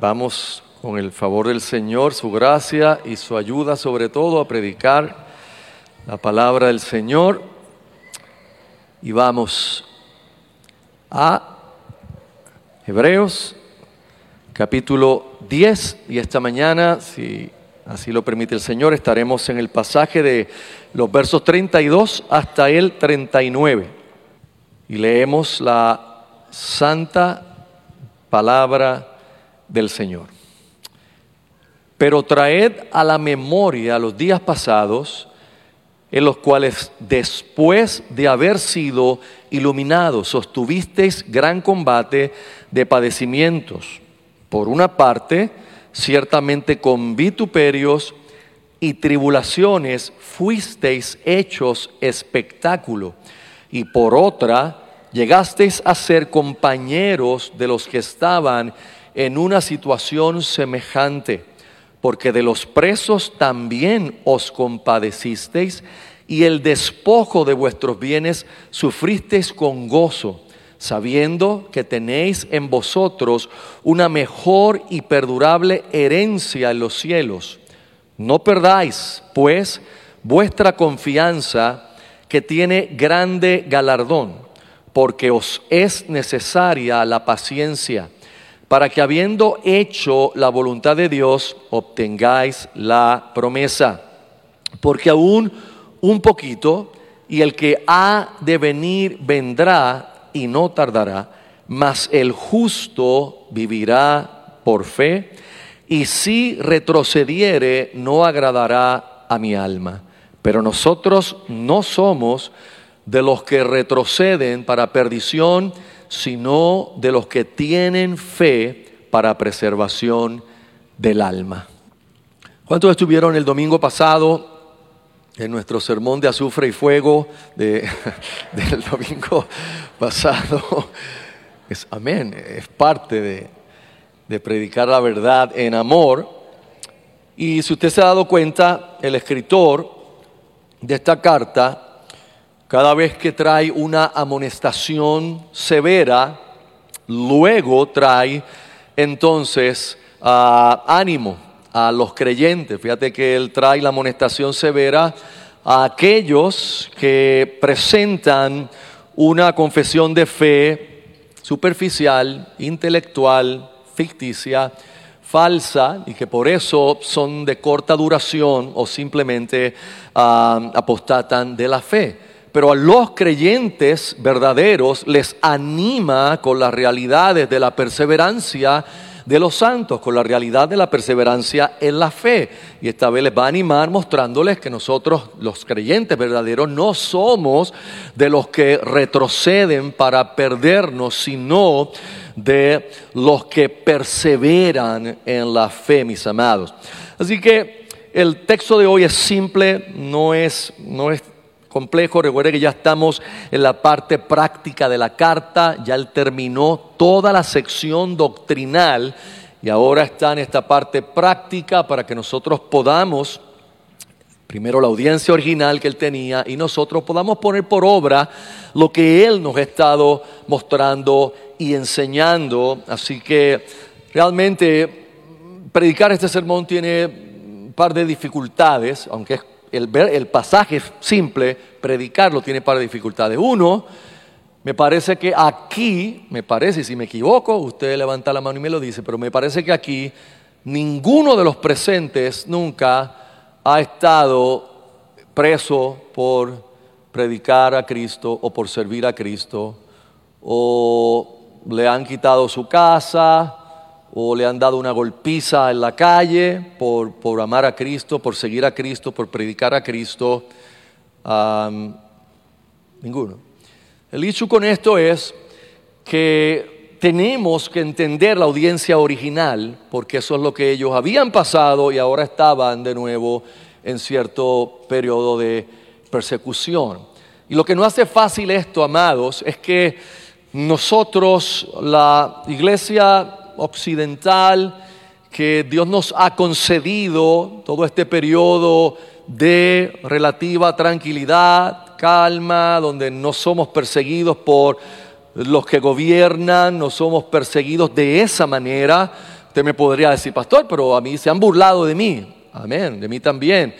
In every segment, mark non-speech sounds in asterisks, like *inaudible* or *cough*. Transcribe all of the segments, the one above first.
Vamos con el favor del Señor, su gracia y su ayuda sobre todo a predicar la palabra del Señor. Y vamos a Hebreos capítulo 10 y esta mañana, si así lo permite el Señor, estaremos en el pasaje de los versos 32 hasta el 39 y leemos la santa palabra del Señor. Pero traed a la memoria los días pasados en los cuales después de haber sido iluminados sostuvisteis gran combate de padecimientos. Por una parte, ciertamente con vituperios y tribulaciones fuisteis hechos espectáculo, y por otra, llegasteis a ser compañeros de los que estaban en una situación semejante, porque de los presos también os compadecisteis y el despojo de vuestros bienes sufristeis con gozo, sabiendo que tenéis en vosotros una mejor y perdurable herencia en los cielos. No perdáis, pues, vuestra confianza que tiene grande galardón, porque os es necesaria la paciencia para que habiendo hecho la voluntad de Dios, obtengáis la promesa. Porque aún un poquito, y el que ha de venir vendrá y no tardará, mas el justo vivirá por fe, y si retrocediere no agradará a mi alma. Pero nosotros no somos de los que retroceden para perdición, sino de los que tienen fe para preservación del alma. ¿Cuántos estuvieron el domingo pasado en nuestro sermón de azufre y fuego *laughs* del domingo pasado? Es, amén, es parte de, de predicar la verdad en amor. Y si usted se ha dado cuenta, el escritor de esta carta cada vez que trae una amonestación severa, luego trae entonces ah, ánimo a los creyentes. Fíjate que él trae la amonestación severa a aquellos que presentan una confesión de fe superficial, intelectual, ficticia, falsa y que por eso son de corta duración o simplemente ah, apostatan de la fe pero a los creyentes verdaderos les anima con las realidades de la perseverancia de los santos, con la realidad de la perseverancia en la fe. Y esta vez les va a animar mostrándoles que nosotros, los creyentes verdaderos, no somos de los que retroceden para perdernos, sino de los que perseveran en la fe, mis amados. Así que el texto de hoy es simple, no es, no es complejo. Recuerde que ya estamos en la parte práctica de la carta, ya él terminó toda la sección doctrinal y ahora está en esta parte práctica para que nosotros podamos, primero la audiencia original que él tenía y nosotros podamos poner por obra lo que él nos ha estado mostrando y enseñando. Así que realmente predicar este sermón tiene un par de dificultades, aunque es el, el pasaje simple, predicarlo tiene para dificultades. Uno, me parece que aquí, me parece, si me equivoco, usted levanta la mano y me lo dice, pero me parece que aquí ninguno de los presentes nunca ha estado preso por predicar a Cristo o por servir a Cristo, o le han quitado su casa, o le han dado una golpiza en la calle por, por amar a Cristo, por seguir a Cristo, por predicar a Cristo. ninguno. El hecho con esto es que tenemos que entender la audiencia original, porque eso es lo que ellos habían pasado y ahora estaban de nuevo en cierto periodo de persecución. Y lo que no hace fácil esto, amados, es que nosotros, la iglesia occidental que Dios nos ha concedido todo este periodo de relativa tranquilidad, calma, donde no somos perseguidos por los que gobiernan, no somos perseguidos de esa manera. usted me podría decir, pastor, pero a mí se han burlado de mí. Amén, de mí también.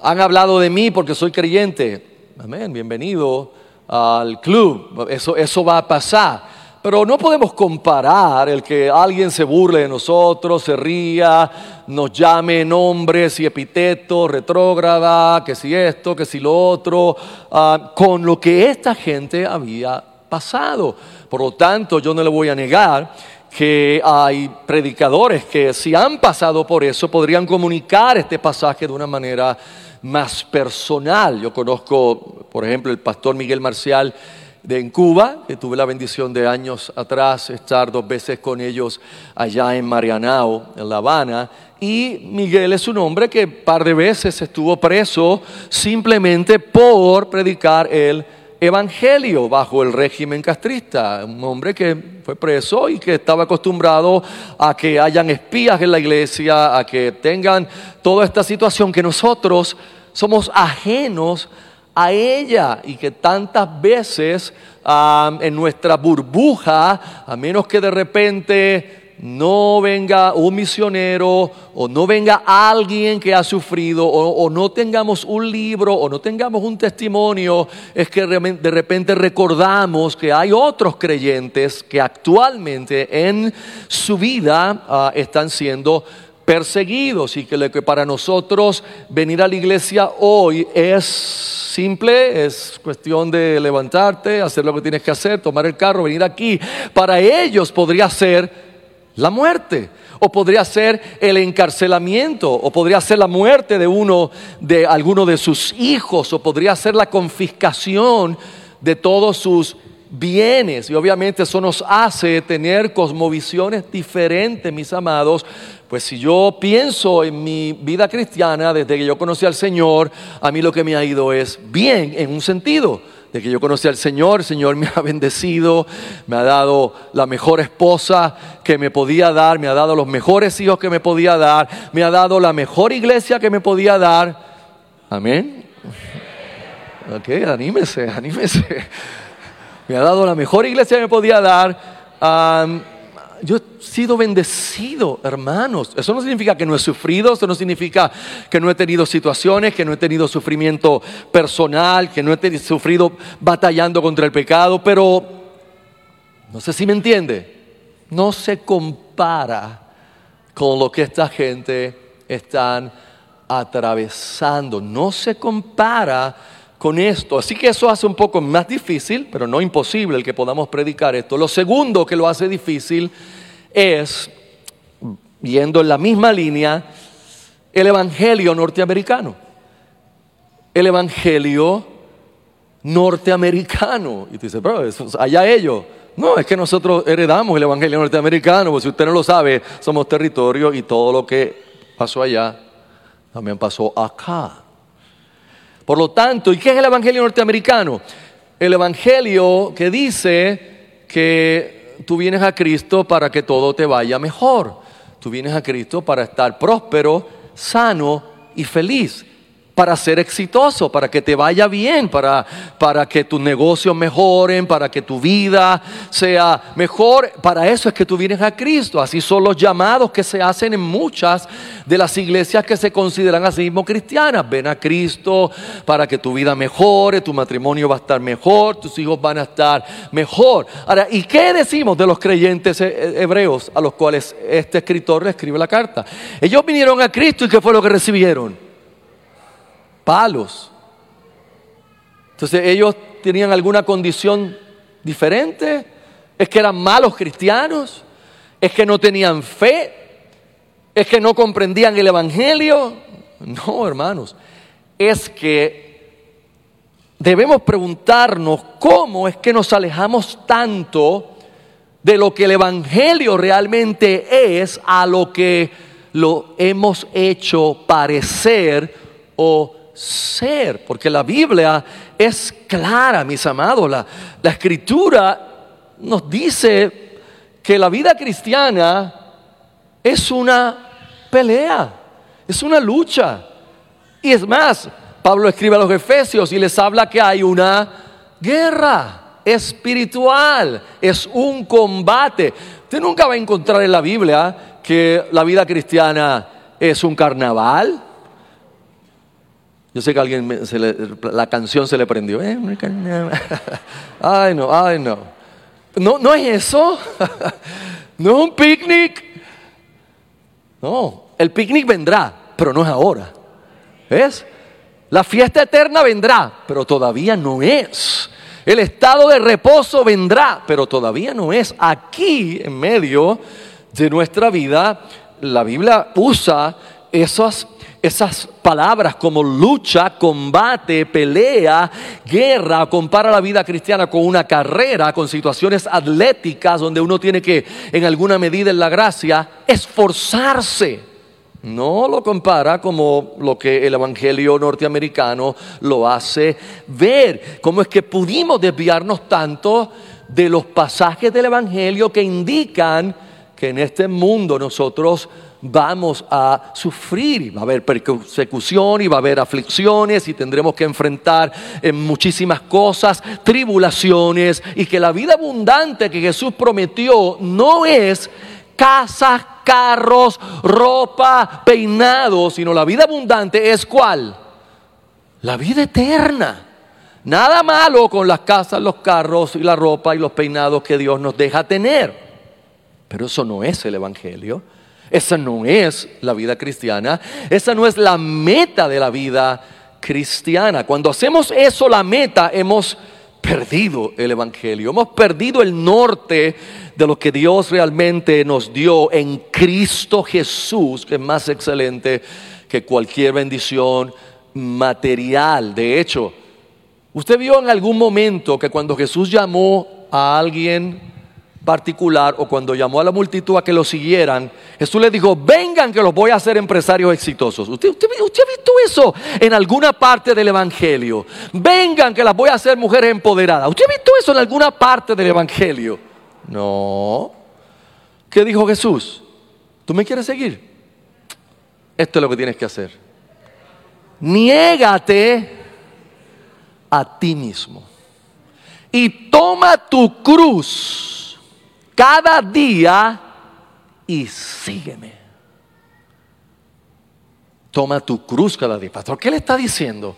Han hablado de mí porque soy creyente. Amén, bienvenido al club. Eso, eso va a pasar. Pero no podemos comparar el que alguien se burle de nosotros, se ría, nos llame nombres y epítetos, retrógrada, que si esto, que si lo otro, ah, con lo que esta gente había pasado. Por lo tanto, yo no le voy a negar que hay predicadores que si han pasado por eso podrían comunicar este pasaje de una manera más personal. Yo conozco, por ejemplo, el pastor Miguel Marcial de en Cuba, que tuve la bendición de años atrás estar dos veces con ellos allá en Marianao, en La Habana. Y Miguel es un hombre que un par de veces estuvo preso simplemente por predicar el evangelio bajo el régimen castrista. Un hombre que fue preso y que estaba acostumbrado a que hayan espías en la iglesia, a que tengan toda esta situación que nosotros somos ajenos ella y que tantas veces en nuestra burbuja, a menos que de repente no venga un misionero o no venga alguien que ha sufrido o, no tengamos un libro o no tengamos un testimonio, es que de repente recordamos que hay otros creyentes que actualmente en su vida ah, están siendo perseguidos y que que para nosotros venir a la iglesia hoy es simple, es cuestión de levantarte, hacer lo que tienes que hacer, tomar el carro, venir aquí. Para ellos podría ser la muerte, o podría ser el encarcelamiento, o podría ser la muerte de uno de alguno de sus hijos, o podría ser la confiscación de todos sus bienes. Y obviamente eso nos hace tener cosmovisiones diferentes, mis amados. Pues si yo pienso en mi vida cristiana, desde que yo conocí al Señor, a mí lo que me ha ido es bien en un sentido de que yo conocí al Señor, el Señor me *laughs* ha bendecido, me ha dado la mejor esposa que me podía dar, me ha dado los mejores hijos que me podía dar, me ha dado la mejor iglesia que me podía dar. Amén. Ok, anímese, anímese. Me ha dado la mejor iglesia que me podía dar. Yo he sido bendecido, hermanos. Eso no significa que no he sufrido, eso no significa que no he tenido situaciones, que no he tenido sufrimiento personal, que no he sufrido batallando contra el pecado, pero no sé si me entiende, no se compara con lo que esta gente están atravesando, no se compara con esto. Así que eso hace un poco más difícil, pero no imposible el que podamos predicar esto. Lo segundo que lo hace difícil es, yendo en la misma línea, el Evangelio norteamericano. El Evangelio norteamericano. Y tú dices, pero allá ellos. No, es que nosotros heredamos el Evangelio norteamericano, pues si usted no lo sabe, somos territorio y todo lo que pasó allá también pasó acá. Por lo tanto, ¿y qué es el Evangelio norteamericano? El Evangelio que dice que tú vienes a Cristo para que todo te vaya mejor. Tú vienes a Cristo para estar próspero, sano y feliz para ser exitoso, para que te vaya bien, para, para que tus negocios mejoren, para que tu vida sea mejor. Para eso es que tú vienes a Cristo. Así son los llamados que se hacen en muchas de las iglesias que se consideran así mismo cristianas. Ven a Cristo para que tu vida mejore, tu matrimonio va a estar mejor, tus hijos van a estar mejor. Ahora, ¿y qué decimos de los creyentes hebreos a los cuales este escritor le escribe la carta? Ellos vinieron a Cristo y ¿qué fue lo que recibieron? Palos. Entonces ellos tenían alguna condición diferente, es que eran malos cristianos, es que no tenían fe, es que no comprendían el Evangelio. No, hermanos, es que debemos preguntarnos cómo es que nos alejamos tanto de lo que el Evangelio realmente es a lo que lo hemos hecho parecer o ser, porque la Biblia es clara, mis amados. La, la escritura nos dice que la vida cristiana es una pelea, es una lucha. Y es más, Pablo escribe a los Efesios y les habla que hay una guerra espiritual, es un combate. Usted nunca va a encontrar en la Biblia que la vida cristiana es un carnaval. Yo sé que a alguien la canción se le prendió. Eh, *laughs* ay, no, ay, no. No, no es eso. *laughs* no es un picnic. No, el picnic vendrá, pero no es ahora. ¿Ves? La fiesta eterna vendrá, pero todavía no es. El estado de reposo vendrá, pero todavía no es. Aquí, en medio de nuestra vida, la Biblia usa esas, esas palabras como lucha, combate, pelea, guerra, compara la vida cristiana con una carrera, con situaciones atléticas donde uno tiene que, en alguna medida en la gracia, esforzarse. No lo compara como lo que el Evangelio norteamericano lo hace ver. ¿Cómo es que pudimos desviarnos tanto de los pasajes del Evangelio que indican que en este mundo nosotros vamos a sufrir, va a haber persecución y va a haber aflicciones y tendremos que enfrentar en muchísimas cosas, tribulaciones y que la vida abundante que Jesús prometió no es casas, carros, ropa, peinados, sino la vida abundante es cuál? La vida eterna. Nada malo con las casas, los carros y la ropa y los peinados que Dios nos deja tener. Pero eso no es el Evangelio. Esa no es la vida cristiana. Esa no es la meta de la vida cristiana. Cuando hacemos eso la meta, hemos perdido el Evangelio. Hemos perdido el norte de lo que Dios realmente nos dio en Cristo Jesús, que es más excelente que cualquier bendición material. De hecho, usted vio en algún momento que cuando Jesús llamó a alguien particular o cuando llamó a la multitud a que lo siguieran, Jesús le dijo, vengan que los voy a hacer empresarios exitosos. ¿Usted, usted, ha visto eso en alguna parte del Evangelio? Vengan que las voy a hacer mujeres empoderadas. ¿Usted ha visto eso en alguna parte del Evangelio? No. ¿Qué dijo Jesús? ¿Tú me quieres seguir? Esto es lo que tienes que hacer. Niégate a ti mismo y toma tu cruz cada día y sígueme. Toma tu cruz cada día. Pastor, ¿qué le está diciendo?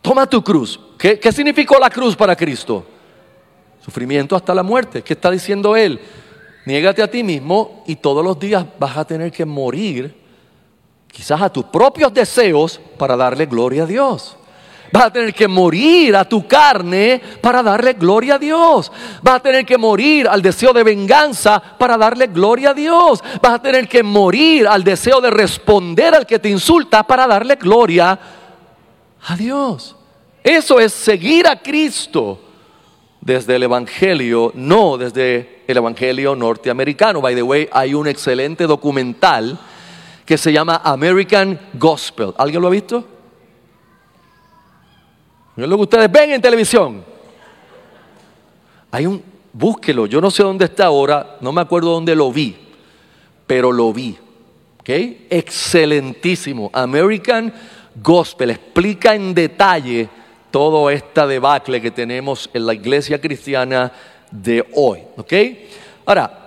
Toma tu cruz. ¿Qué, ¿Qué, significó la cruz para Cristo? Sufrimiento hasta la muerte. ¿Qué está diciendo Él? Niégate a ti mismo y todos los días vas a tener que morir, quizás a tus propios deseos, para darle gloria a Dios. Vas a tener que morir a tu carne para darle gloria a Dios. Vas a tener que morir al deseo de venganza para darle gloria a Dios. Vas a tener que morir al deseo de responder al que te insulta para darle gloria a Dios. Eso es seguir a Cristo desde el Evangelio, no desde el Evangelio norteamericano. By the way, hay un excelente documental que se llama American Gospel. ¿Alguien lo ha visto? No lo que ustedes ven en televisión. Hay un, búsquelo, yo no sé dónde está ahora, no me acuerdo dónde lo vi, pero lo vi. ¿Ok? Excelentísimo. American Gospel explica en detalle todo esta debacle que tenemos en la iglesia cristiana de hoy. ¿Ok? Ahora,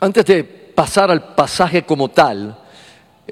antes de pasar al pasaje como tal,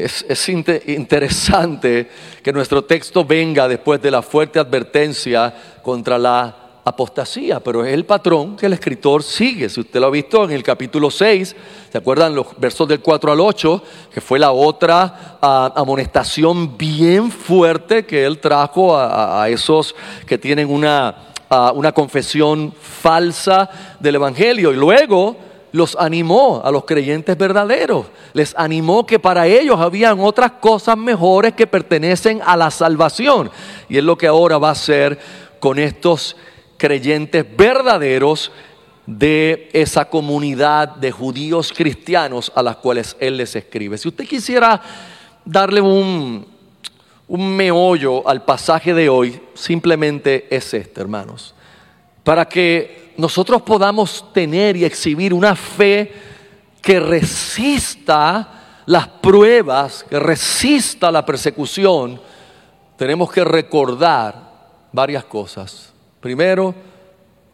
es, interesante que nuestro texto venga después de la fuerte advertencia contra la apostasía, pero es el patrón que el escritor sigue. Si usted lo ha visto en el capítulo 6, ¿se acuerdan los versos del 4 al 8? Que fue la otra ah, amonestación bien fuerte que él trajo a, esos que tienen una, ah, una confesión falsa del Evangelio. Y luego los animó a los creyentes verdaderos. Les animó que para ellos habían otras cosas mejores que pertenecen a la salvación. Y es lo que ahora va a hacer con estos creyentes verdaderos de esa comunidad de judíos cristianos a las cuales Él les escribe. Si usted quisiera darle un, un meollo al pasaje de hoy, simplemente es este, hermanos. Para que nosotros podamos tener y exhibir una fe que resista las pruebas, que resista la persecución, tenemos que recordar varias cosas. Primero,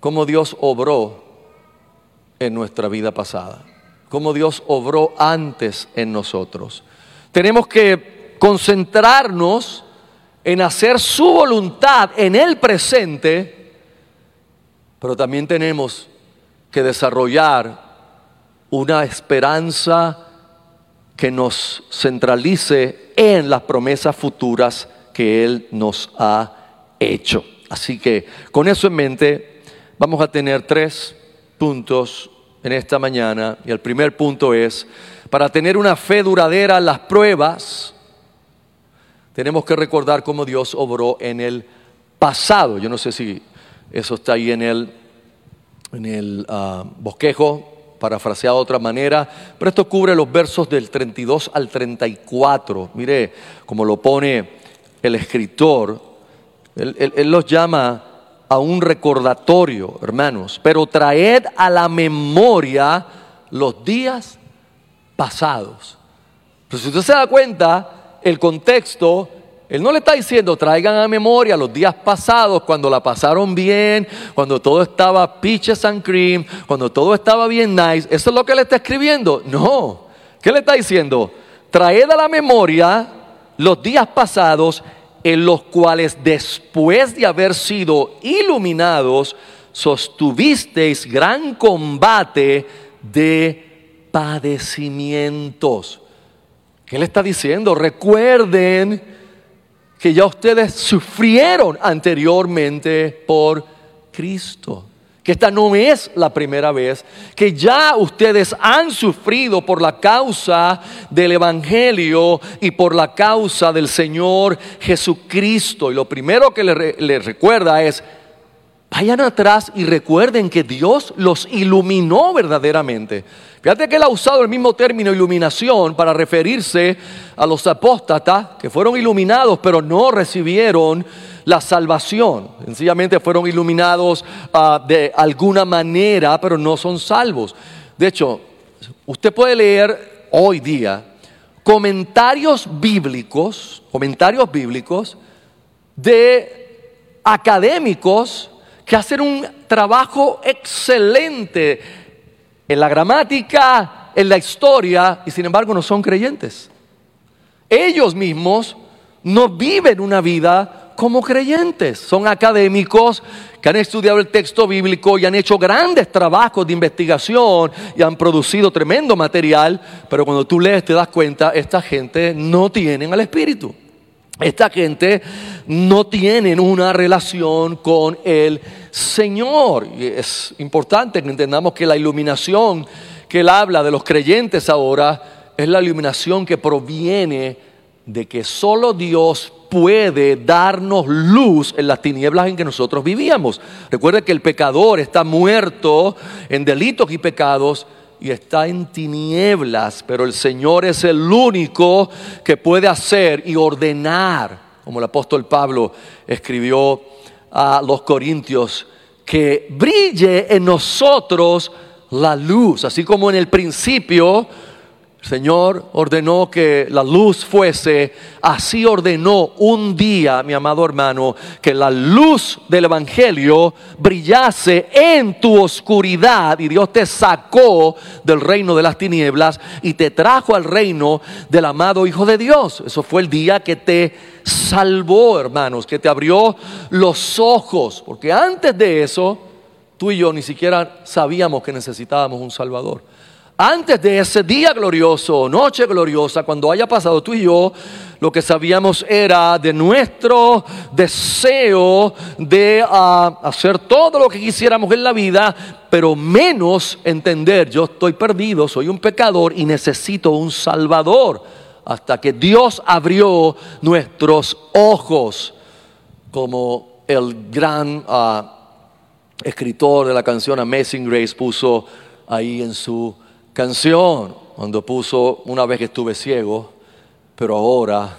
cómo Dios obró en nuestra vida pasada. cómo Dios obró antes en nosotros. Tenemos que concentrarnos en hacer su voluntad en el presente, pero también tenemos que desarrollar una esperanza que nos centralice en las promesas futuras que Él nos ha hecho. Así que con eso en mente vamos a tener tres puntos en esta mañana y el primer punto es, para tener una fe duradera en las pruebas, tenemos que recordar cómo Dios obró en el pasado. Yo no sé si eso está ahí en el, en el ah, bosquejo, parafraseado de otra manera, pero esto cubre los versos del 32 al 34. Mire, como lo pone el escritor, él, los llama a un recordatorio, hermanos, pero traed a la memoria los días pasados. Pero si usted se da cuenta, el contexto él no le está diciendo traigan a memoria los días pasados cuando la pasaron bien, cuando todo estaba peaches and cream, cuando todo estaba bien nice. Eso es lo que le está escribiendo. No. ¿Qué le está diciendo? Traed a la memoria los días pasados en los cuales después de haber sido iluminados, sostuvisteis gran combate de padecimientos. ¿Qué le está diciendo? Recuerden que ya ustedes sufrieron anteriormente por Cristo. Que esta no es la primera vez, que ya ustedes han sufrido por la causa del Evangelio y por la causa del Señor Jesucristo. Y lo primero que les le recuerda es, vayan atrás y recuerden que Dios los iluminó verdaderamente. Fíjate que él ha usado el mismo término iluminación para referirse a los apóstatas que fueron iluminados pero no recibieron la salvación. Sencillamente fueron iluminados ah, de alguna manera pero no son salvos. De hecho, usted puede leer hoy día comentarios bíblicos, comentarios bíblicos de académicos que hacen un trabajo excelente en la gramática, en la historia, y sin embargo no son creyentes. Ellos mismos no viven una vida como creyentes. Son académicos que han estudiado el texto bíblico y han hecho grandes trabajos de investigación y han producido tremendo material, pero cuando tú lees te das cuenta, esta gente no tienen al Espíritu. Esta gente no tiene una relación con el Señor. Y es importante que entendamos que la iluminación que Él habla de los creyentes ahora es la iluminación que proviene de que solo Dios puede darnos luz en las tinieblas en que nosotros vivíamos. Recuerde que el pecador está muerto en delitos y pecados y está en tinieblas, pero el Señor es el único que puede hacer y ordenar, como el apóstol Pablo escribió a los corintios, que brille en nosotros la luz, así como en el principio Señor ordenó que la luz fuese, así ordenó un día, mi amado hermano, que la luz del Evangelio brillase en tu oscuridad y Dios te sacó del reino de las tinieblas y te trajo al reino del amado Hijo de Dios. Eso fue el día que te salvó, hermanos, que te abrió los ojos, porque antes de eso, tú y yo ni siquiera sabíamos que necesitábamos un Salvador antes de ese día glorioso, noche gloriosa, cuando haya pasado tú y yo, lo que sabíamos era de nuestro deseo de ah, hacer todo lo que quisiéramos en la vida, pero menos entender, yo estoy perdido, soy un pecador y necesito un salvador, hasta que Dios abrió nuestros ojos, como el gran ah, escritor de la canción Amazing Grace puso ahí en su canción cuando puso una vez que estuve ciego, pero ahora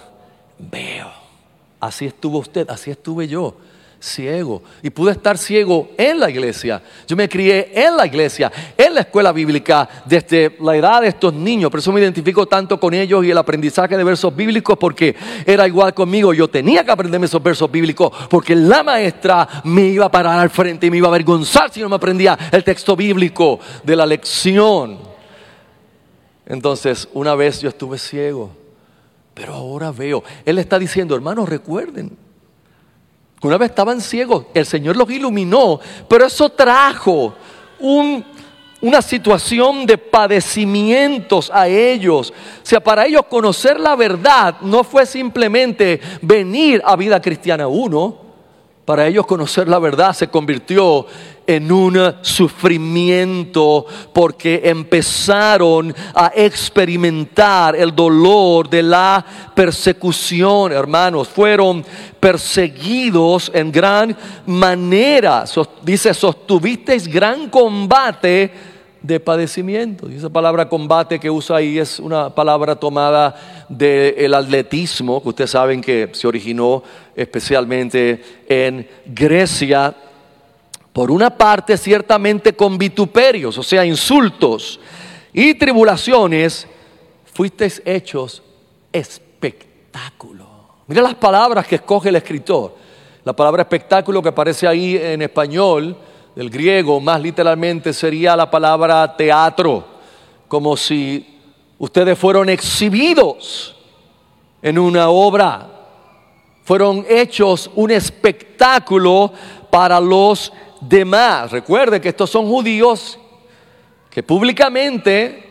veo. Así estuvo usted, así estuve yo, ciego. Y pude estar ciego en la iglesia. Yo me crié en la iglesia, en la escuela bíblica, desde la edad de estos niños. Por eso me identifico tanto con ellos y el aprendizaje de versos bíblicos, porque era igual conmigo. Yo tenía que aprenderme esos versos bíblicos, porque la maestra me iba a parar al frente y me iba a avergonzar si no me aprendía el texto bíblico de la lección. Entonces, una vez yo estuve ciego, pero ahora veo. Él está diciendo, hermanos, recuerden, una vez estaban ciegos, el Señor los iluminó, pero eso trajo una situación de padecimientos a ellos. O sea, para ellos conocer la verdad no fue simplemente venir a vida cristiana uno, para ellos conocer la verdad se convirtió en un sufrimiento porque empezaron a experimentar el dolor de la persecución, hermanos. Fueron perseguidos en gran manera. Dice, sostuvisteis gran combate de padecimiento. Y esa palabra combate que usa ahí es una palabra tomada del atletismo, que ustedes saben que se originó especialmente en Grecia. Por una parte, ciertamente con vituperios, o sea, insultos y tribulaciones, fuisteis hechos espectáculo. Mira las palabras que escoge el escritor. La palabra espectáculo que aparece ahí en español del griego, más literalmente sería la palabra teatro, como si ustedes fueron exhibidos en una obra, fueron hechos un espectáculo para los demás. Recuerde que estos son judíos que públicamente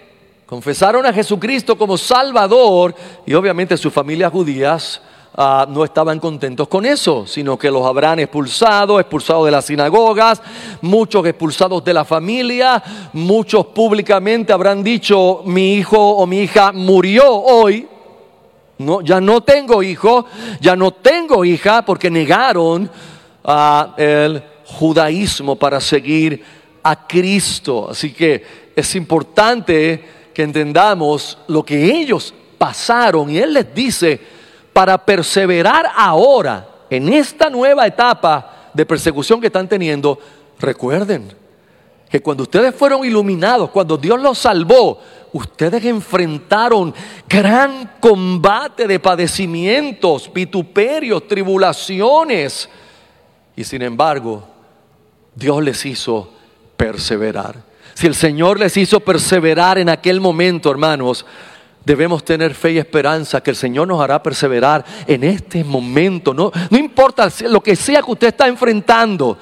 confesaron a Jesucristo como Salvador y obviamente sus familias judías Ah, no estaban contentos con eso, sino que los habrán expulsado, expulsados de las sinagogas, muchos expulsados de la familia, muchos públicamente habrán dicho, mi hijo o mi hija murió hoy, no, ya no tengo hijo, ya no tengo hija, porque negaron a el judaísmo para seguir a Cristo. Así que es importante que entendamos lo que ellos pasaron y Él les dice, para perseverar ahora en esta nueva etapa de persecución que están teniendo, recuerden que cuando ustedes fueron iluminados, cuando Dios los salvó, ustedes enfrentaron gran combate de padecimientos, vituperios, tribulaciones. Y sin embargo, Dios les hizo perseverar. Si el Señor les hizo perseverar en aquel momento, hermanos, debemos tener fe y esperanza que el Señor nos hará perseverar en este momento. No, no importa lo que sea que usted está enfrentando.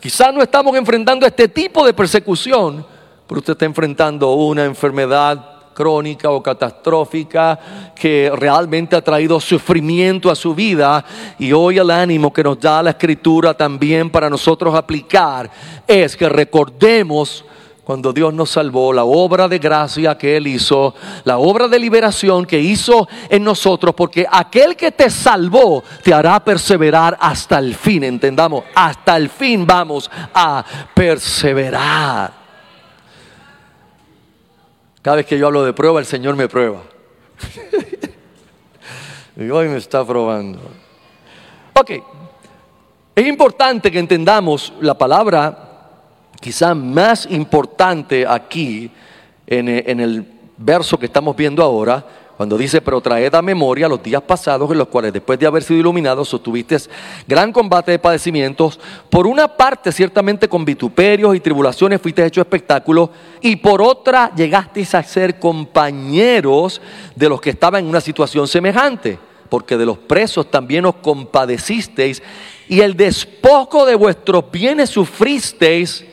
Quizás no estamos enfrentando este tipo de persecución, pero usted está enfrentando una enfermedad crónica o catastrófica que realmente ha traído sufrimiento a su vida y hoy el ánimo que nos da la escritura también para nosotros aplicar es que recordemos cuando Dios nos salvó, la obra de gracia que Él hizo, la obra de liberación que hizo en nosotros, porque aquel que te salvó te hará perseverar hasta el fin, entendamos, hasta el fin vamos a perseverar. Cada vez que yo hablo de prueba, el Señor me prueba. *laughs* y hoy me está probando. Ok, es importante que entendamos la palabra quizá más importante aquí en, el verso que estamos viendo ahora, cuando dice, pero traed a memoria los días pasados en los cuales después de haber sido iluminados sostuviste gran combate de padecimientos, por una parte ciertamente con vituperios y tribulaciones fuiste hecho espectáculo, y por otra llegasteis a ser compañeros de los que estaban en una situación semejante, porque de los presos también os compadecisteis, y el despojo de vuestros bienes sufristeis,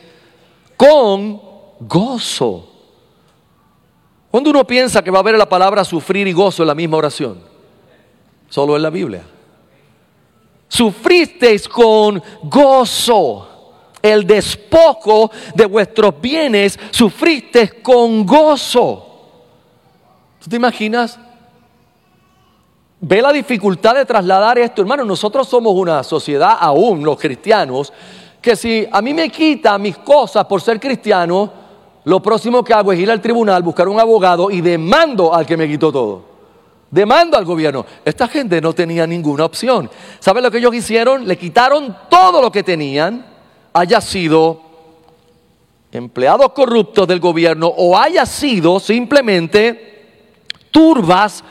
con gozo. Cuando uno piensa que va a ver la palabra sufrir y gozo en la misma oración, solo en la Biblia. Sufristeis con gozo el despojo de vuestros bienes, sufristeis con gozo. ¿Tú te imaginas? Ve la dificultad de trasladar esto, hermano. Nosotros somos una sociedad, aún los cristianos, que si a mí me quita mis cosas por ser cristiano, lo próximo que hago es ir al tribunal, buscar un abogado y demando al que me quitó todo. Demando al gobierno. Esta gente no tenía ninguna opción. ¿Saben lo que ellos hicieron? Le quitaron todo lo que tenían, haya sido empleados corruptos del gobierno o haya sido simplemente turbas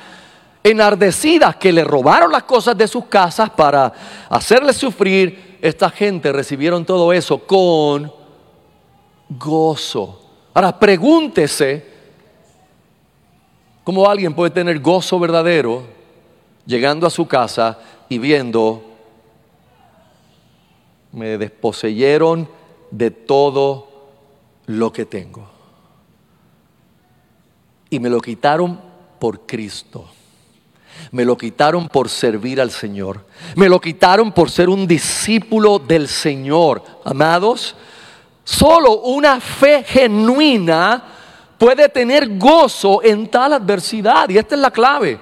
enardecidas que le robaron las cosas de sus casas para hacerles sufrir esta gente recibieron todo eso con gozo. Ahora pregúntese ¿Cómo alguien puede tener gozo verdadero llegando a su casa y viendo, me desposeyeron de todo lo que tengo? Y me lo quitaron por Cristo. Me lo quitaron por servir al Señor. Me lo quitaron por ser un discípulo del Señor. Amados, solo una fe genuina puede tener gozo en tal adversidad. Y esta es la clave.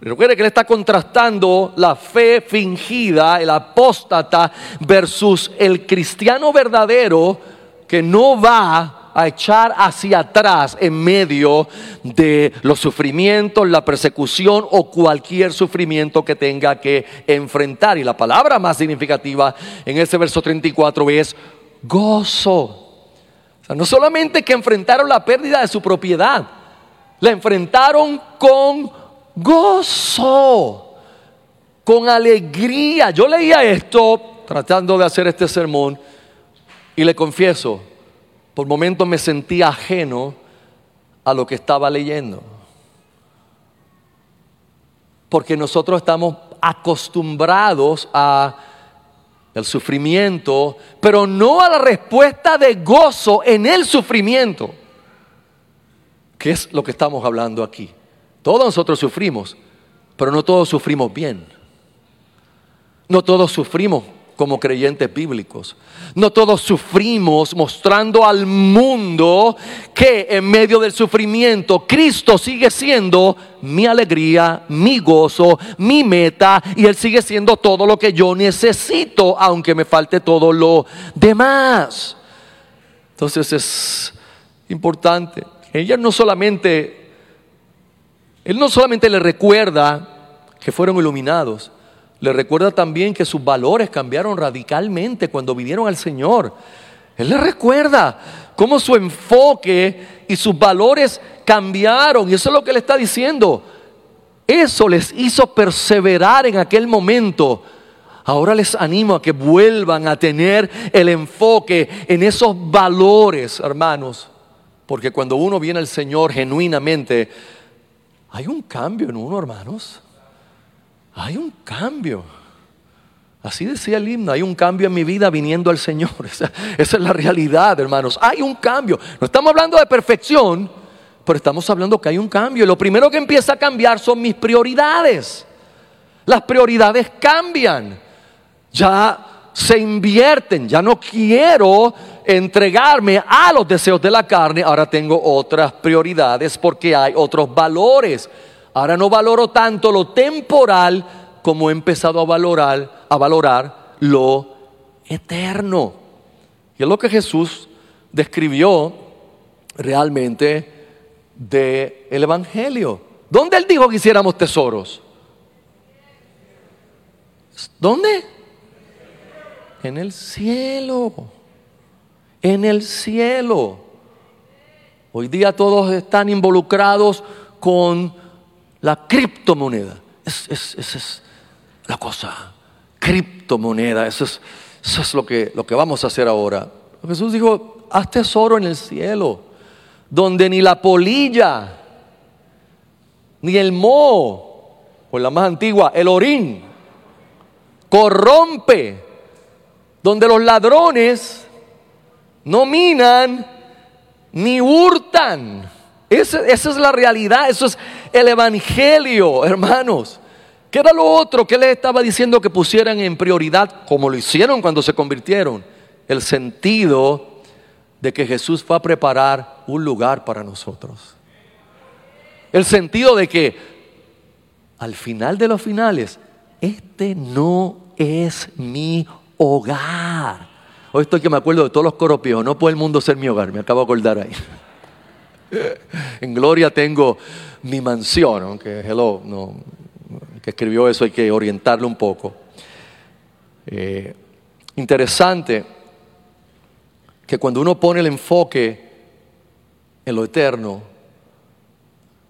Recuerde que él está contrastando la fe fingida, el apóstata, versus el cristiano verdadero que no va a echar hacia atrás en medio de los sufrimientos, la persecución o cualquier sufrimiento que tenga que enfrentar. Y la palabra más significativa en ese verso 34 es gozo. O sea, no solamente que enfrentaron la pérdida de su propiedad, la enfrentaron con gozo, con alegría. Yo leía esto tratando de hacer este sermón y le confieso, por momentos me sentía ajeno a lo que estaba leyendo. Porque nosotros estamos acostumbrados a sufrimiento, pero no a la respuesta de gozo en el sufrimiento, que es lo que estamos hablando aquí. Todos nosotros sufrimos, pero no todos sufrimos bien. No todos sufrimos como creyentes bíblicos. No todos sufrimos mostrando al mundo que en medio del sufrimiento Cristo sigue siendo mi alegría, mi gozo, mi meta y Él sigue siendo todo lo que yo necesito, aunque me falte todo lo demás. Entonces es importante. Ella no solamente, Él no solamente le recuerda que fueron iluminados, le recuerda también que sus valores cambiaron radicalmente cuando vinieron al Señor. Él le recuerda cómo su enfoque y sus valores cambiaron. Y eso es lo que le está diciendo. Eso les hizo perseverar en aquel momento. Ahora les animo a que vuelvan a tener el enfoque en esos valores, hermanos. Porque cuando uno viene al Señor genuinamente, hay un cambio en uno, hermanos hay un cambio. Así decía el himno, hay un cambio en mi vida viniendo al Señor. *laughs* Esa, es la realidad, hermanos. Hay un cambio. No estamos hablando de perfección, pero estamos hablando que hay un cambio. Y lo primero que empieza a cambiar son mis prioridades. Las prioridades cambian. Ya se invierten. Ya no quiero entregarme a los deseos de la carne. Ahora tengo otras prioridades porque hay otros valores Ahora no valoro tanto lo temporal como he empezado a valorar, a valorar lo eterno. Y es lo que Jesús describió realmente del el Evangelio. ¿Dónde Él dijo que hiciéramos tesoros? ¿Dónde? En el cielo. En el cielo. Hoy día todos están involucrados con la criptomoneda. Esa es, la cosa. Criptomoneda. Eso es, eso es lo, que, lo que vamos a hacer ahora. Jesús dijo, haz tesoro en el cielo, donde ni la polilla, ni el moho, o la más antigua, el orín, corrompe, donde los ladrones no minan ni hurtan. Esa, es la realidad, eso es el Evangelio, hermanos. ¿Qué era lo otro que les estaba diciendo que pusieran en prioridad, como lo hicieron cuando se convirtieron? El sentido de que Jesús fue a preparar un lugar para nosotros. El sentido de que al final de los finales, este no es mi hogar. Hoy estoy que me acuerdo de todos los coropios, no puede el mundo ser mi hogar, me acabo de acordar ahí. *laughs* en gloria tengo mi mansión, aunque hello, no, que escribió eso hay que orientarlo un poco. Eh, interesante que cuando uno pone el enfoque en lo eterno,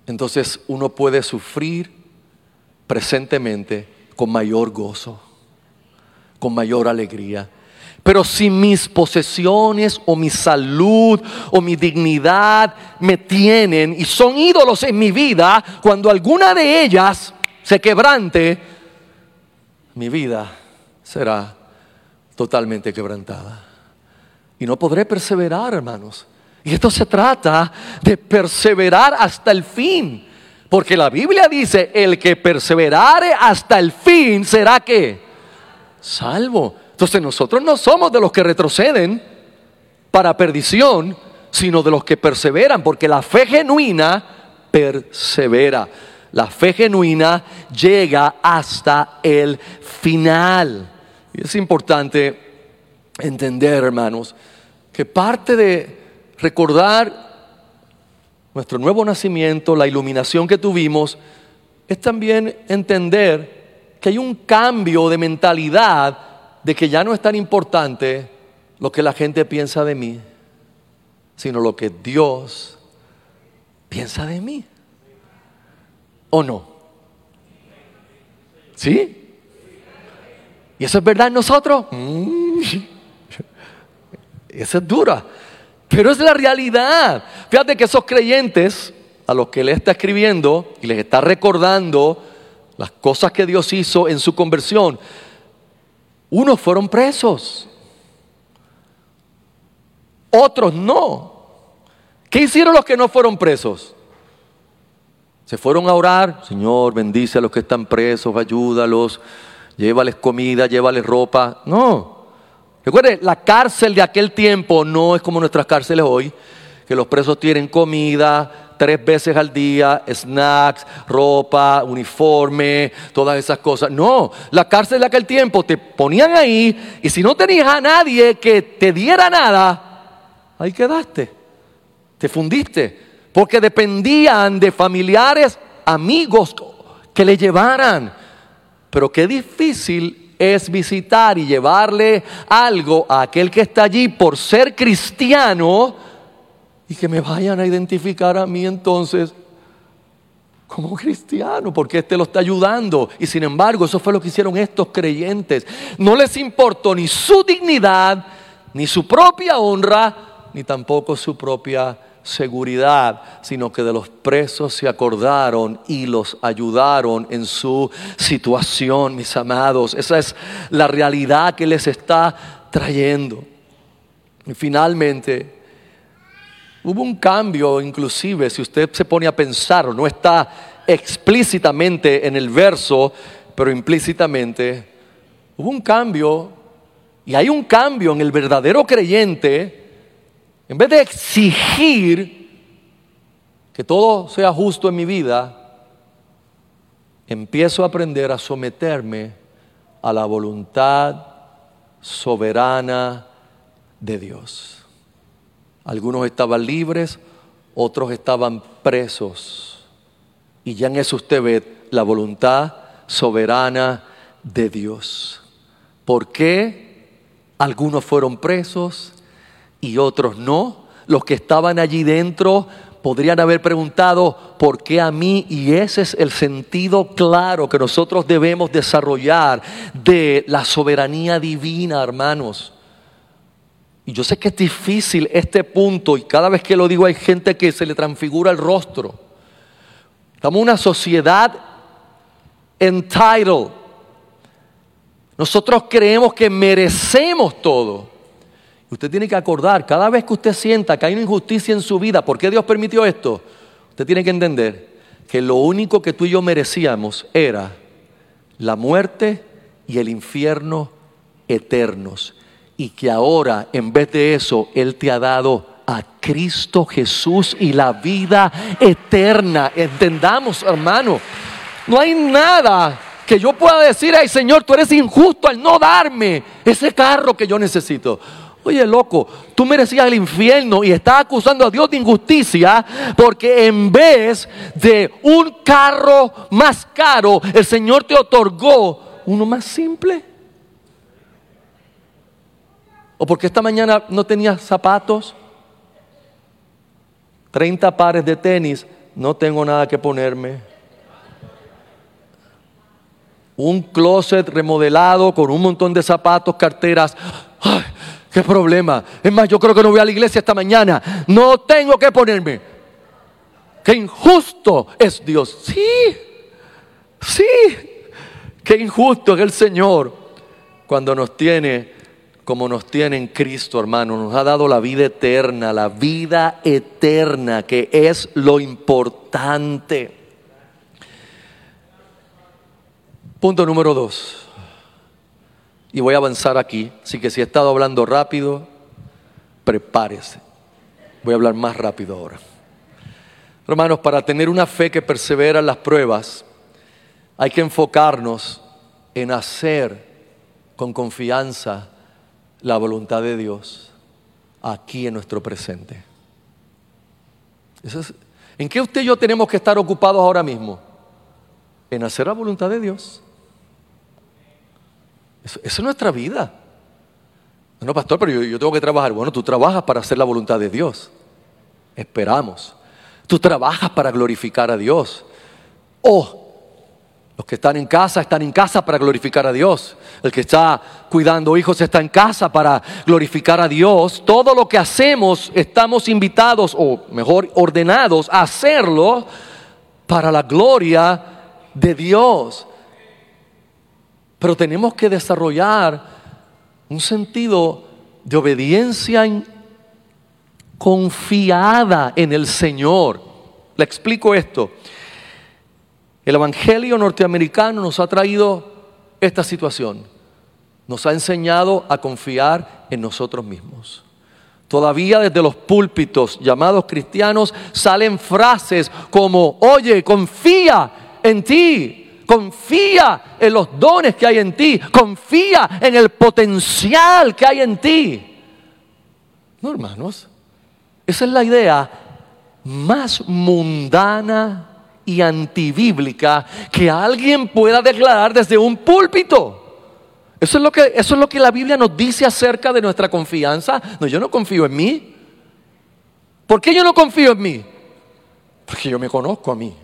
entonces uno puede sufrir presentemente con mayor gozo, con mayor alegría. Pero si mis posesiones o mi salud o mi dignidad me tienen y son ídolos en mi vida, cuando alguna de ellas se quebrante, mi vida será totalmente quebrantada. Y no podré perseverar, hermanos. Y esto se trata de perseverar hasta el fin. Porque la Biblia dice, el que perseverare hasta el fin será que salvo. Entonces nosotros no somos de los que retroceden para perdición, sino de los que perseveran, porque la fe genuina persevera. La fe genuina llega hasta el final. Y es importante entender, hermanos, que parte de recordar nuestro nuevo nacimiento, la iluminación que tuvimos, es también entender que hay un cambio de mentalidad de que ya no es tan importante lo que la gente piensa de mí, sino lo que Dios piensa de mí. ¿O no? ¿Sí? ¿Y eso es verdad en nosotros? Mm. *laughs* Eso es dura. Pero es la realidad. Fíjate que esos creyentes a los que le está escribiendo y les está recordando las cosas que Dios hizo en su conversión, unos fueron presos, otros no. ¿Qué hicieron los que no fueron presos? Se fueron a orar, Señor, bendice a los que están presos, ayúdalos, llévales comida, llévales ropa. No. Recuerde, la cárcel de aquel tiempo no es como nuestras cárceles hoy, que los presos tienen comida, tres veces al día, snacks, ropa, uniforme, todas esas cosas. No, la cárcel de aquel tiempo te ponían ahí y si no tenías a nadie que te diera nada, ahí quedaste, te fundiste, porque dependían de familiares, amigos que le llevaran. Pero qué difícil es visitar y llevarle algo a aquel que está allí por ser cristiano y que me vayan a identificar a mí entonces como cristiano, porque este lo está ayudando. Y sin embargo, eso fue lo que hicieron estos creyentes. No les importó ni su dignidad, ni su propia honra, ni tampoco su propia seguridad, sino que de los presos se acordaron y los ayudaron en su situación, mis amados. Esa es la realidad que les está trayendo. Y finalmente, Hubo un cambio inclusive, si usted se pone a pensar, no está explícitamente en el verso, pero implícitamente, hubo un cambio y hay un cambio en el verdadero creyente, en vez de exigir que todo sea justo en mi vida, empiezo a aprender a someterme a la voluntad soberana de Dios. Algunos estaban libres, otros estaban presos. Y ya en eso usted ve la voluntad soberana de Dios. ¿Por qué algunos fueron presos y otros no? Los que estaban allí dentro podrían haber preguntado, ¿por qué a mí? Y ese es el sentido claro que nosotros debemos desarrollar de la soberanía divina, hermanos. Y yo sé que es difícil este punto y cada vez que lo digo hay gente que se le transfigura el rostro. Estamos en una sociedad entitled. Nosotros creemos que merecemos todo. Usted tiene que acordar, cada vez que usted sienta que hay una injusticia en su vida, ¿por qué Dios permitió esto? Usted tiene que entender que lo único que tú y yo merecíamos era la muerte y el infierno eternos y que ahora en vez de eso Él te ha dado a Cristo Jesús y la vida eterna. Entendamos, hermano, no hay nada que yo pueda decir, ay Señor, tú eres injusto al no darme ese carro que yo necesito. Oye, loco, tú merecías el infierno y estás acusando a Dios de injusticia porque en vez de un carro más caro, el Señor te otorgó uno más simple. ¿O porque esta mañana no tenía zapatos? 30 pares de tenis, no tengo nada que ponerme. Un closet remodelado con un montón de zapatos, carteras. ¿Qué problema? Es más, yo creo que no voy a la iglesia esta mañana. No tengo que ponerme. Qué injusto es Dios. Sí, sí. Qué injusto es el Señor cuando nos tiene como nos tiene en Cristo, hermano. Nos ha dado la vida eterna, la vida eterna, que es lo importante. Punto número dos. Y voy a avanzar aquí. Así que si he estado hablando rápido, prepárese. Voy a hablar más rápido ahora. Hermanos, para tener una fe que persevera en las pruebas, hay que enfocarnos en hacer con confianza la voluntad de Dios aquí en nuestro presente. ¿En qué usted y yo tenemos que estar ocupados ahora mismo? En hacer la voluntad de Dios. Eso, es nuestra vida. No, pastor, pero yo, yo tengo que trabajar. Bueno, tú trabajas para hacer la voluntad de Dios. Esperamos. Tú trabajas para glorificar a Dios. O los que están en casa están en casa para glorificar a Dios. El que está cuidando hijos está en casa para glorificar a Dios. Todo lo que hacemos estamos invitados, o mejor, ordenados a hacerlo para la gloria de Dios. Pero tenemos que desarrollar un sentido de obediencia confiada en el Señor. Le explico esto. El Evangelio norteamericano nos ha traído esta situación. Nos ha enseñado a confiar en nosotros mismos. Todavía desde los púlpitos llamados cristianos salen frases como, oye, confía en ti, confía en los dones que hay en ti, confía en el potencial que hay en ti. No, hermanos, esa es la idea más mundana y antibíblica que alguien pueda declarar desde un púlpito. Eso es, lo que, eso es lo que la Biblia nos dice acerca de nuestra confianza. No, yo no confío en mí. ¿Por qué yo no confío en mí? Porque yo me conozco a mí.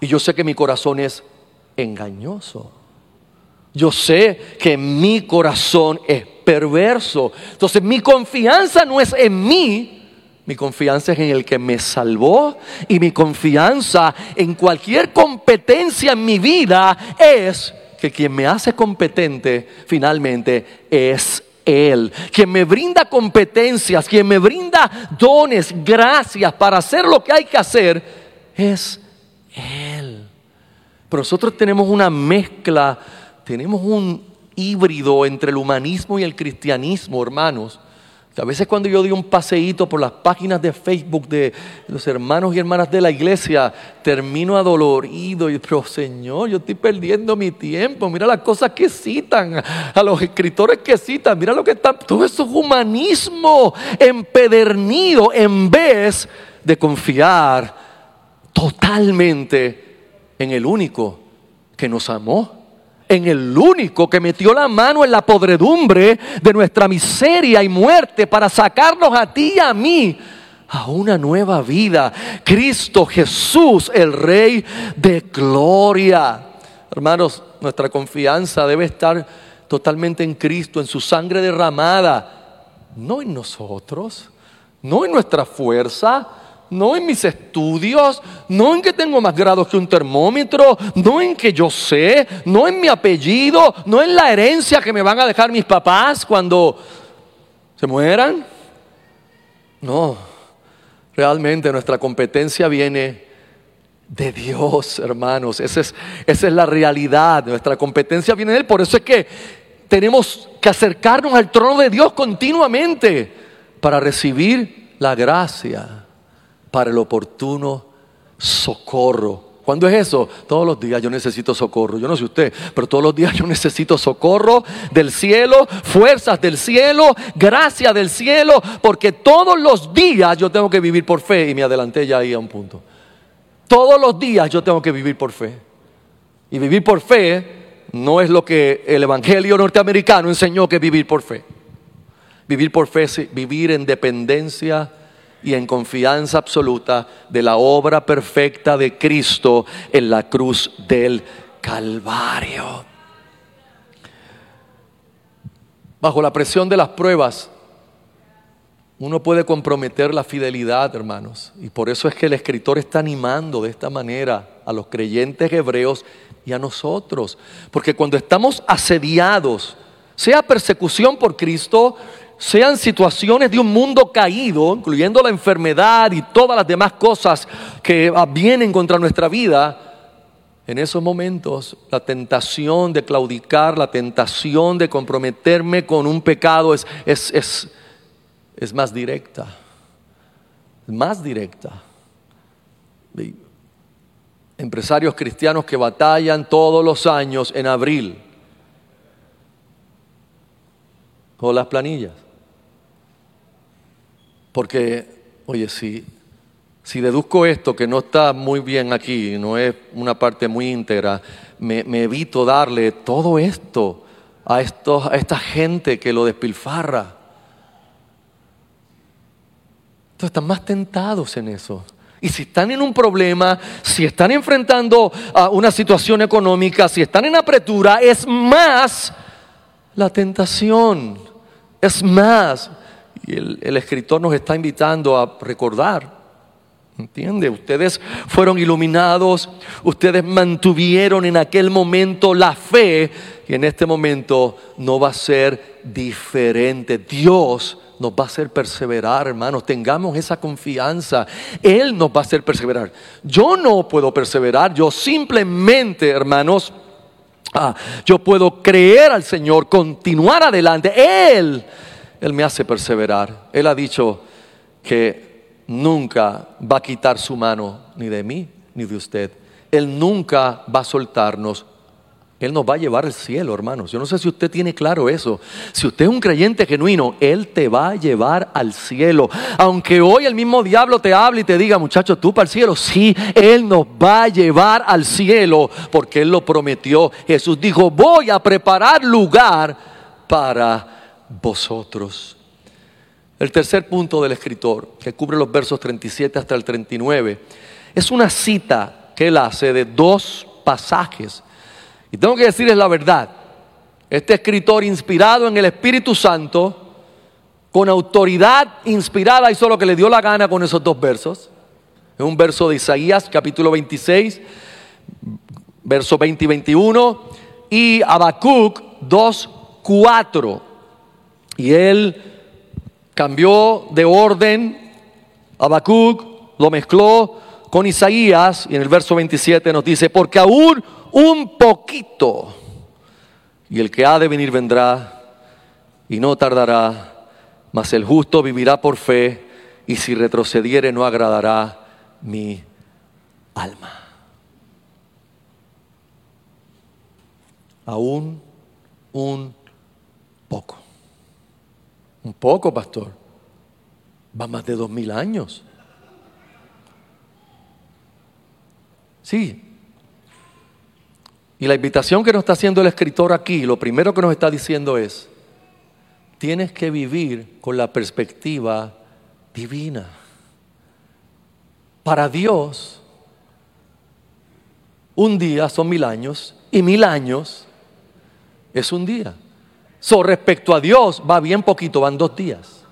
Y yo sé que mi corazón es engañoso. Yo sé que mi corazón es perverso. Entonces mi confianza no es en mí, mi confianza es en el que me salvó y mi confianza en cualquier competencia en mi vida es que quien me hace competente finalmente es Él. Quien me brinda competencias, quien me brinda dones, gracias para hacer lo que hay que hacer es Él. Pero nosotros tenemos una mezcla, tenemos un híbrido entre el humanismo y el cristianismo, hermanos a veces cuando yo doy un paseíto por las páginas de Facebook de los hermanos y hermanas de la iglesia, termino adolorido y pero Señor, yo estoy perdiendo mi tiempo. Mira las cosas que citan, a los escritores que citan, mira lo que están, todo eso es humanismo empedernido en vez de confiar totalmente en el único que nos amó en el único que metió la mano en la podredumbre de nuestra miseria y muerte para sacarnos a ti y a mí a una nueva vida. Cristo Jesús, el Rey de Gloria. Hermanos, nuestra confianza debe estar totalmente en Cristo, en su sangre derramada, no en nosotros, no en nuestra fuerza, no en mis estudios, no en que tengo más grados que un termómetro, no en que yo sé, no en mi apellido, no en la herencia que me van a dejar mis papás cuando se mueran. No, realmente nuestra competencia viene de Dios, hermanos. Esa es, esa es la realidad. Nuestra competencia viene de Él. Por eso es que tenemos que acercarnos al trono de Dios continuamente para recibir la gracia para el oportuno socorro. ¿Cuándo es eso? Todos los días yo necesito socorro. Yo no sé usted, pero todos los días yo necesito socorro del cielo, fuerzas del cielo, gracia del cielo, porque todos los días yo tengo que vivir por fe. Y me adelanté ya ahí a un punto. Todos los días yo tengo que vivir por fe. Y vivir por fe no es lo que el Evangelio norteamericano enseñó que vivir por fe. Vivir por fe es vivir en dependencia y en confianza absoluta de la obra perfecta de Cristo en la cruz del Calvario. bajo la presión de las pruebas, uno puede comprometer la fidelidad, hermanos. Y por eso es que el escritor está animando de esta manera a los creyentes hebreos y a nosotros. Porque cuando estamos asediados, sea persecución por Cristo, sean situaciones de un mundo caído, incluyendo la enfermedad y todas las demás cosas que vienen contra nuestra vida, en esos momentos la tentación de claudicar, la tentación de comprometerme con un pecado es, es, es, más directa, más directa. Empresarios cristianos que batallan todos los años en abril con las planillas. Porque, oye, si si deduzco esto, que no está muy bien aquí, no es una parte muy íntegra, me, evito darle todo esto a, estos, a esta gente que lo despilfarra. Entonces están más tentados en eso. Y si están en un problema, si están enfrentando a una situación económica, si están en apretura, es más la tentación. Es más. Y el, escritor nos está invitando a recordar ¿Entiende? Ustedes fueron iluminados, ustedes mantuvieron en aquel momento la fe y en este momento no va a ser diferente. Dios nos va a hacer perseverar, hermanos. Tengamos esa confianza. Él nos va a hacer perseverar. Yo no puedo perseverar, yo simplemente, hermanos, ah, yo puedo creer al Señor, continuar adelante. Él, Él me hace perseverar. Él ha dicho que nunca va a quitar su mano ni de mí ni de usted. Él nunca va a soltarnos. Él nos va a llevar al cielo, hermanos. Yo no sé si usted tiene claro eso. Si usted es un creyente genuino, Él te va a llevar al cielo. Aunque hoy el mismo diablo te hable y te diga, muchacho, tú para el cielo. Sí, Él nos va a llevar al cielo porque Él lo prometió. Jesús dijo, voy a preparar lugar para vosotros. El tercer punto del escritor, que cubre los versos 37 hasta el 39, es una cita que él hace de dos pasajes. Y tengo que decirles la verdad, este escritor inspirado en el Espíritu Santo, con autoridad inspirada, hizo lo que le dio la gana con esos dos versos. Es un verso de Isaías, capítulo 26, verso 20 y 21, y Habacuc 2, 4. Y él cambió de orden, Habacuc lo mezcló con Isaías y en el verso 27 nos dice, porque aún un poquito y el que ha de venir vendrá y no tardará, mas el justo vivirá por fe y si retrocediere no agradará mi alma. Aún un poco. Un poco, pastor. Va más de dos mil años. Sí. Y la invitación que nos está haciendo el escritor aquí, lo primero que nos está diciendo es, tienes que vivir con la perspectiva divina. Para Dios, un día son mil años y mil años es un día. So, respecto a Dios, va bien poquito, van dos días.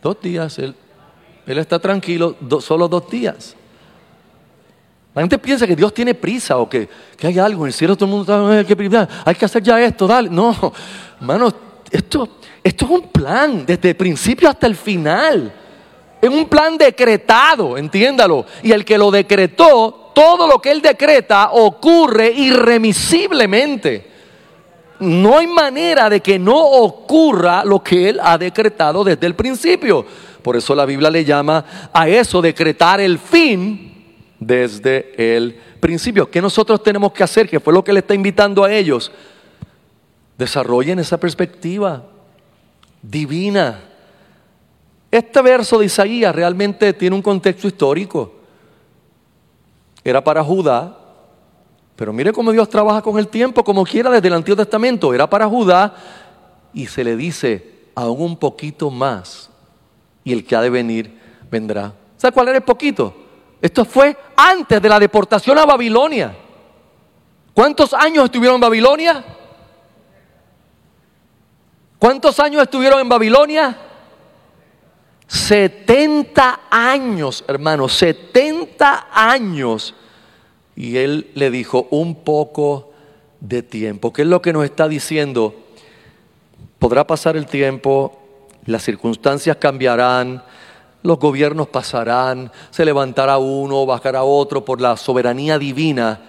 Dos días, Él, él está tranquilo, solo dos días. La gente piensa que Dios tiene prisa o que, hay algo en el cielo, todo el mundo está, que, hay que hacer ya esto, dale. No, hermano, esto, esto es un plan desde el principio hasta el final. Es un plan decretado, entiéndalo. Y el que lo decretó, todo lo que él decreta ocurre irremisiblemente no hay manera de que no ocurra lo que Él ha decretado desde el principio. Por eso la Biblia le llama a eso decretar el fin desde el principio. ¿Qué nosotros tenemos que hacer? Que fue lo que le está invitando a ellos. Desarrollen esa perspectiva divina. Este verso de Isaías realmente tiene un contexto histórico. Era para Judá, pero mire cómo Dios trabaja con el tiempo, como quiera desde el Antiguo Testamento. Era para Judá y se le dice aún un poquito más. Y el que ha de venir vendrá. ¿Sabe cuál era el poquito? Esto fue antes de la deportación a Babilonia. ¿Cuántos años estuvieron en Babilonia? ¿Cuántos años estuvieron en Babilonia? 70 años, hermanos, 70 años. Y él le dijo, un poco de tiempo. ¿Qué es lo que nos está diciendo? Podrá pasar el tiempo, las circunstancias cambiarán, los gobiernos pasarán, se levantará uno, bajará otro por la soberanía divina,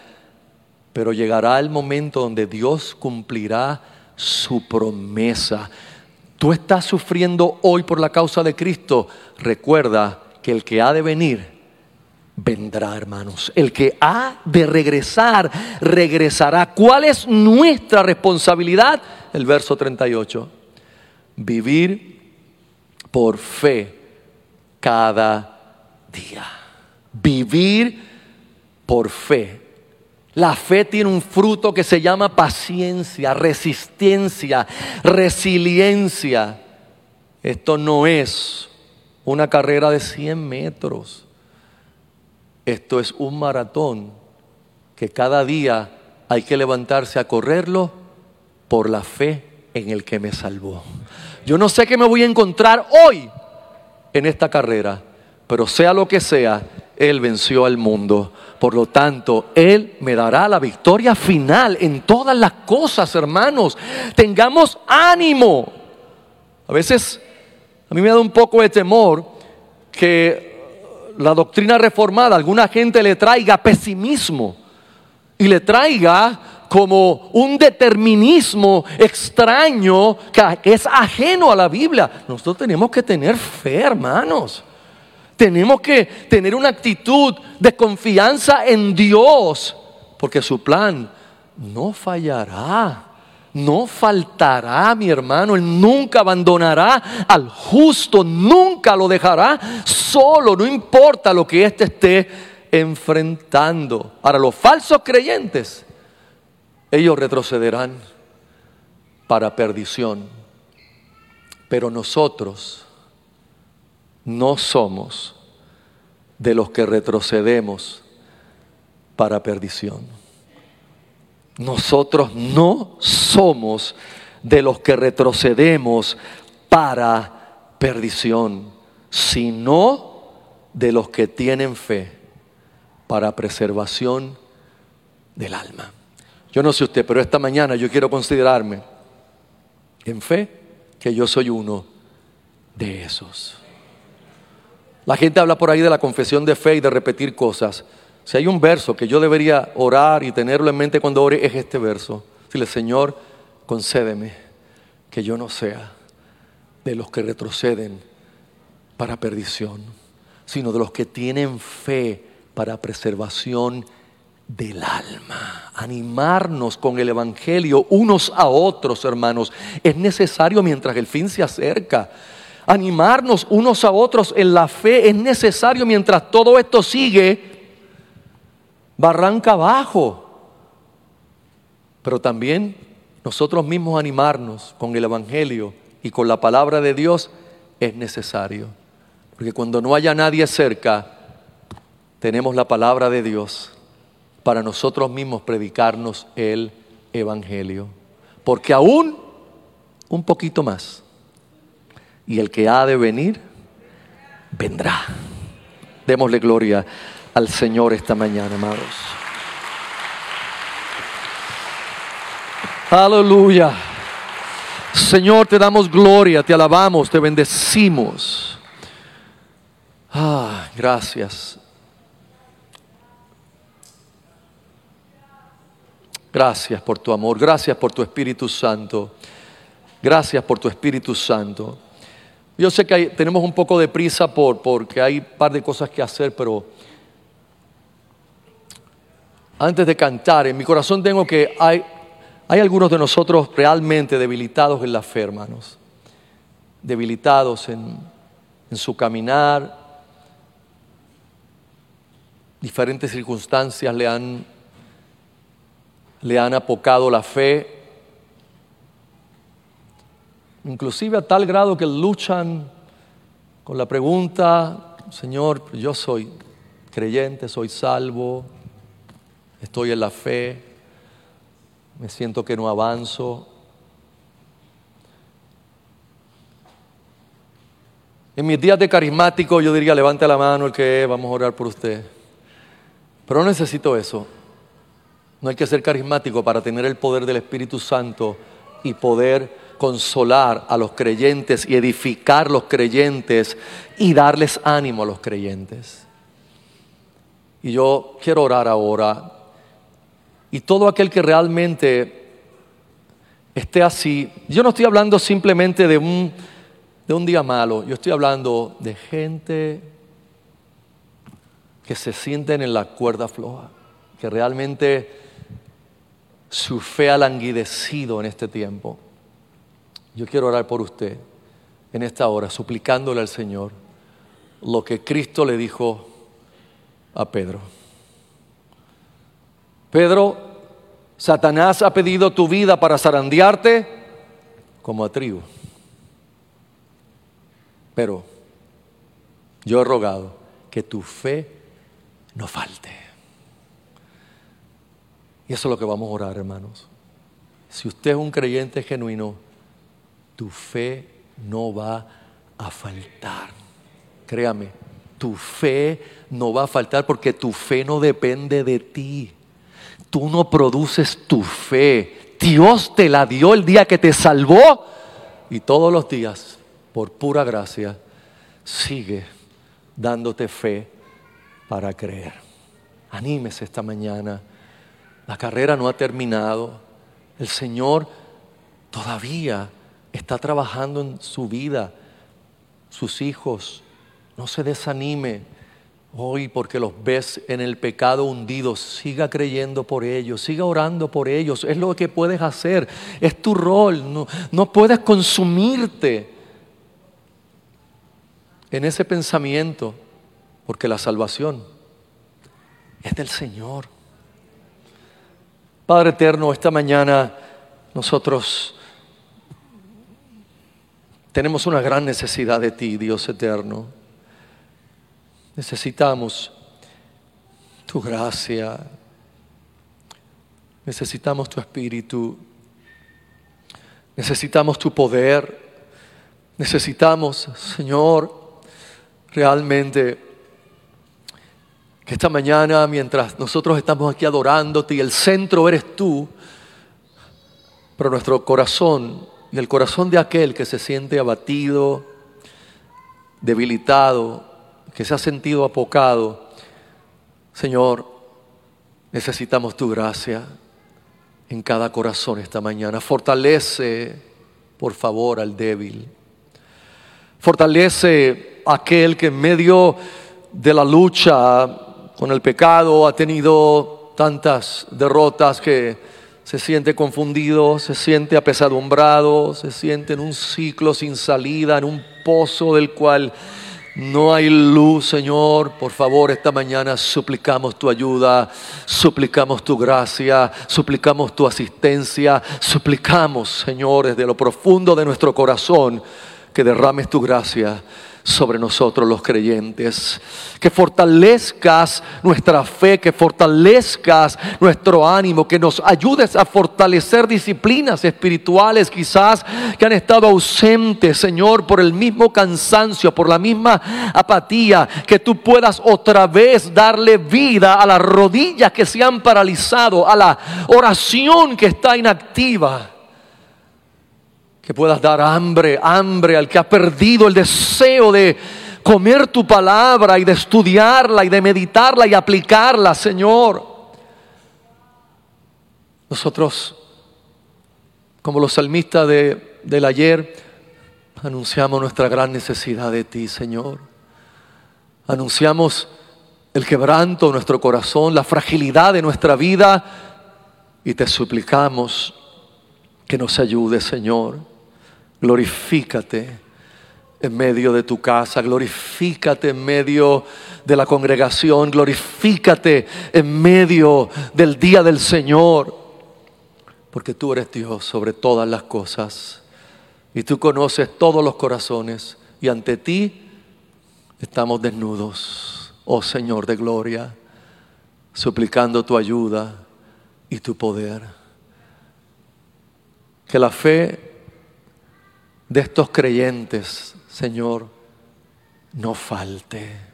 pero llegará el momento donde Dios cumplirá su promesa. Tú estás sufriendo hoy por la causa de Cristo. Recuerda que el que ha de venir vendrá, hermanos. El que ha de regresar, regresará. ¿Cuál es nuestra responsabilidad? El verso 38. Vivir por fe cada día. Vivir por fe. La fe tiene un fruto que se llama paciencia, resistencia, resiliencia. Esto no es una carrera de 100 metros. Esto es un maratón que cada día hay que levantarse a correrlo por la fe en el que me salvó. Yo no sé qué me voy a encontrar hoy en esta carrera, pero sea lo que sea, Él venció al mundo. Por lo tanto, Él me dará la victoria final en todas las cosas, hermanos. Tengamos ánimo. A veces a mí me da un poco de temor que la doctrina reformada, alguna gente le traiga pesimismo y le traiga como un determinismo extraño que es ajeno a la Biblia. Nosotros tenemos que tener fe, hermanos. Tenemos que tener una actitud de confianza en Dios, porque su plan no fallará. No faltará, mi hermano, Él nunca abandonará al justo, nunca lo dejará solo, no importa lo que éste esté enfrentando. Ahora, los falsos creyentes, ellos retrocederán para perdición, pero nosotros no somos de los que retrocedemos para perdición. Nosotros no somos de los que retrocedemos para perdición, sino de los que tienen fe para preservación del alma. Yo no sé usted, pero esta mañana yo quiero considerarme en fe que yo soy uno de esos. La gente habla por ahí de la confesión de fe y de repetir cosas. Si hay un verso que yo debería orar y tenerlo en mente cuando ore, es este verso. Dile, Señor, concédeme que yo no sea de los que retroceden para perdición, sino de los que tienen fe para preservación del alma. Animarnos con el Evangelio unos a otros, hermanos, es necesario mientras el fin se acerca animarnos unos a otros en la fe es necesario mientras todo esto sigue barranca abajo. Pero también nosotros mismos animarnos con el Evangelio y con la palabra de Dios es necesario. Porque cuando no haya nadie cerca, tenemos la palabra de Dios para nosotros mismos predicarnos el Evangelio. Porque aún un poquito más y el que ha de venir, vendrá. Démosle gloria al Señor esta mañana, amados. Aleluya. Señor, te damos gloria, te alabamos, te bendecimos. Ah, gracias. Gracias por tu amor, gracias por tu Espíritu Santo. Gracias por tu Espíritu Santo. Yo sé que tenemos un poco de prisa por, porque hay un par de cosas que hacer, pero antes de cantar, en mi corazón tengo que hay, hay algunos de nosotros realmente debilitados en la fe, hermanos. Debilitados en, en su caminar. Diferentes circunstancias le han, le han apocado la fe inclusive a tal grado que luchan con la pregunta, Señor, yo soy creyente, soy salvo, estoy en la fe, me siento que no avanzo. En mis días de carismático yo diría, levante la mano el que es, vamos a orar por usted. Pero no necesito eso. No hay que ser carismático para tener el poder del Espíritu Santo y poder consolar a los creyentes y edificar los creyentes y darles ánimo a los creyentes. Y yo quiero orar ahora. Y todo aquel que realmente esté así, yo no estoy hablando simplemente de un, de un día malo, yo estoy hablando de gente que se sienten en la cuerda floja, que realmente su fe ha languidecido en este tiempo. Yo quiero orar por usted en esta hora, suplicándole al Señor lo que Cristo le dijo a Pedro. Pedro, Satanás ha pedido tu vida para zarandearte como a trigo. Pero yo he rogado que tu fe no falte. Y eso es lo que vamos a orar, hermanos. Si usted es un creyente genuino, tu fe no va a faltar. Créame, tu fe no va a faltar porque tu fe no depende de ti. Tú no produces tu fe. Dios te la dio el día que te salvó y todos los días, por pura gracia, sigue dándote fe para creer. Anímese esta mañana. La carrera no ha terminado. El Señor todavía está trabajando en su vida, sus hijos. No se desanime hoy porque los ves en el pecado hundidos. Siga creyendo por ellos, siga orando por ellos. Es lo que puedes hacer, es tu rol. No, no puedes consumirte en ese pensamiento porque la salvación es del Señor. Padre eterno, esta mañana nosotros tenemos una gran necesidad de ti, Dios eterno. Necesitamos tu gracia. Necesitamos tu espíritu. Necesitamos tu poder. Necesitamos, Señor, realmente que esta mañana, mientras nosotros estamos aquí adorándote y el centro eres tú, pero nuestro corazón y el corazón de aquel que se siente abatido, debilitado, que se ha sentido apocado, Señor, necesitamos tu gracia en cada corazón esta mañana. Fortalece, por favor, al débil. Fortalece a aquel que en medio de la lucha con el pecado, ha tenido tantas derrotas que se siente confundido, se siente apesadumbrado, se siente en un ciclo sin salida, en un pozo del cual no hay luz, Señor. Por favor, esta mañana suplicamos tu ayuda, suplicamos tu gracia, suplicamos tu asistencia, suplicamos, Señor, desde lo profundo de nuestro corazón, que derrames tu gracia sobre nosotros los creyentes. Que fortalezcas nuestra fe, que fortalezcas nuestro ánimo, que nos ayudes a fortalecer disciplinas espirituales quizás que han estado ausentes, Señor, por el mismo cansancio, por la misma apatía, que tú puedas otra vez darle vida a las rodillas que se han paralizado, a la oración que está inactiva que puedas dar hambre, hambre al que ha perdido el deseo de comer tu palabra y de estudiarla y de meditarla y aplicarla, Señor. Nosotros, como los salmistas de, del ayer, anunciamos nuestra gran necesidad de ti, Señor. Anunciamos el quebranto de nuestro corazón, la fragilidad de nuestra vida y te suplicamos que nos ayude, Señor. Glorifícate en medio de tu casa, glorifícate en medio de la congregación, glorifícate en medio del día del Señor, porque tú eres Dios sobre todas las cosas y tú conoces todos los corazones y ante ti estamos desnudos, oh Señor de gloria, suplicando tu ayuda y tu poder. Que la fe de estos creyentes, Señor, no falte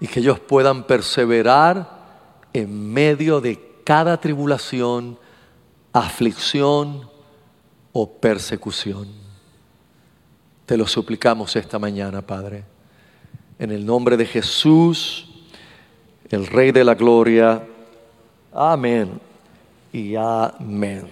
y que ellos puedan perseverar en medio de cada tribulación, aflicción o persecución. Te lo suplicamos esta mañana, Padre. En el nombre de Jesús, el Rey de la Gloria. Amén y amén.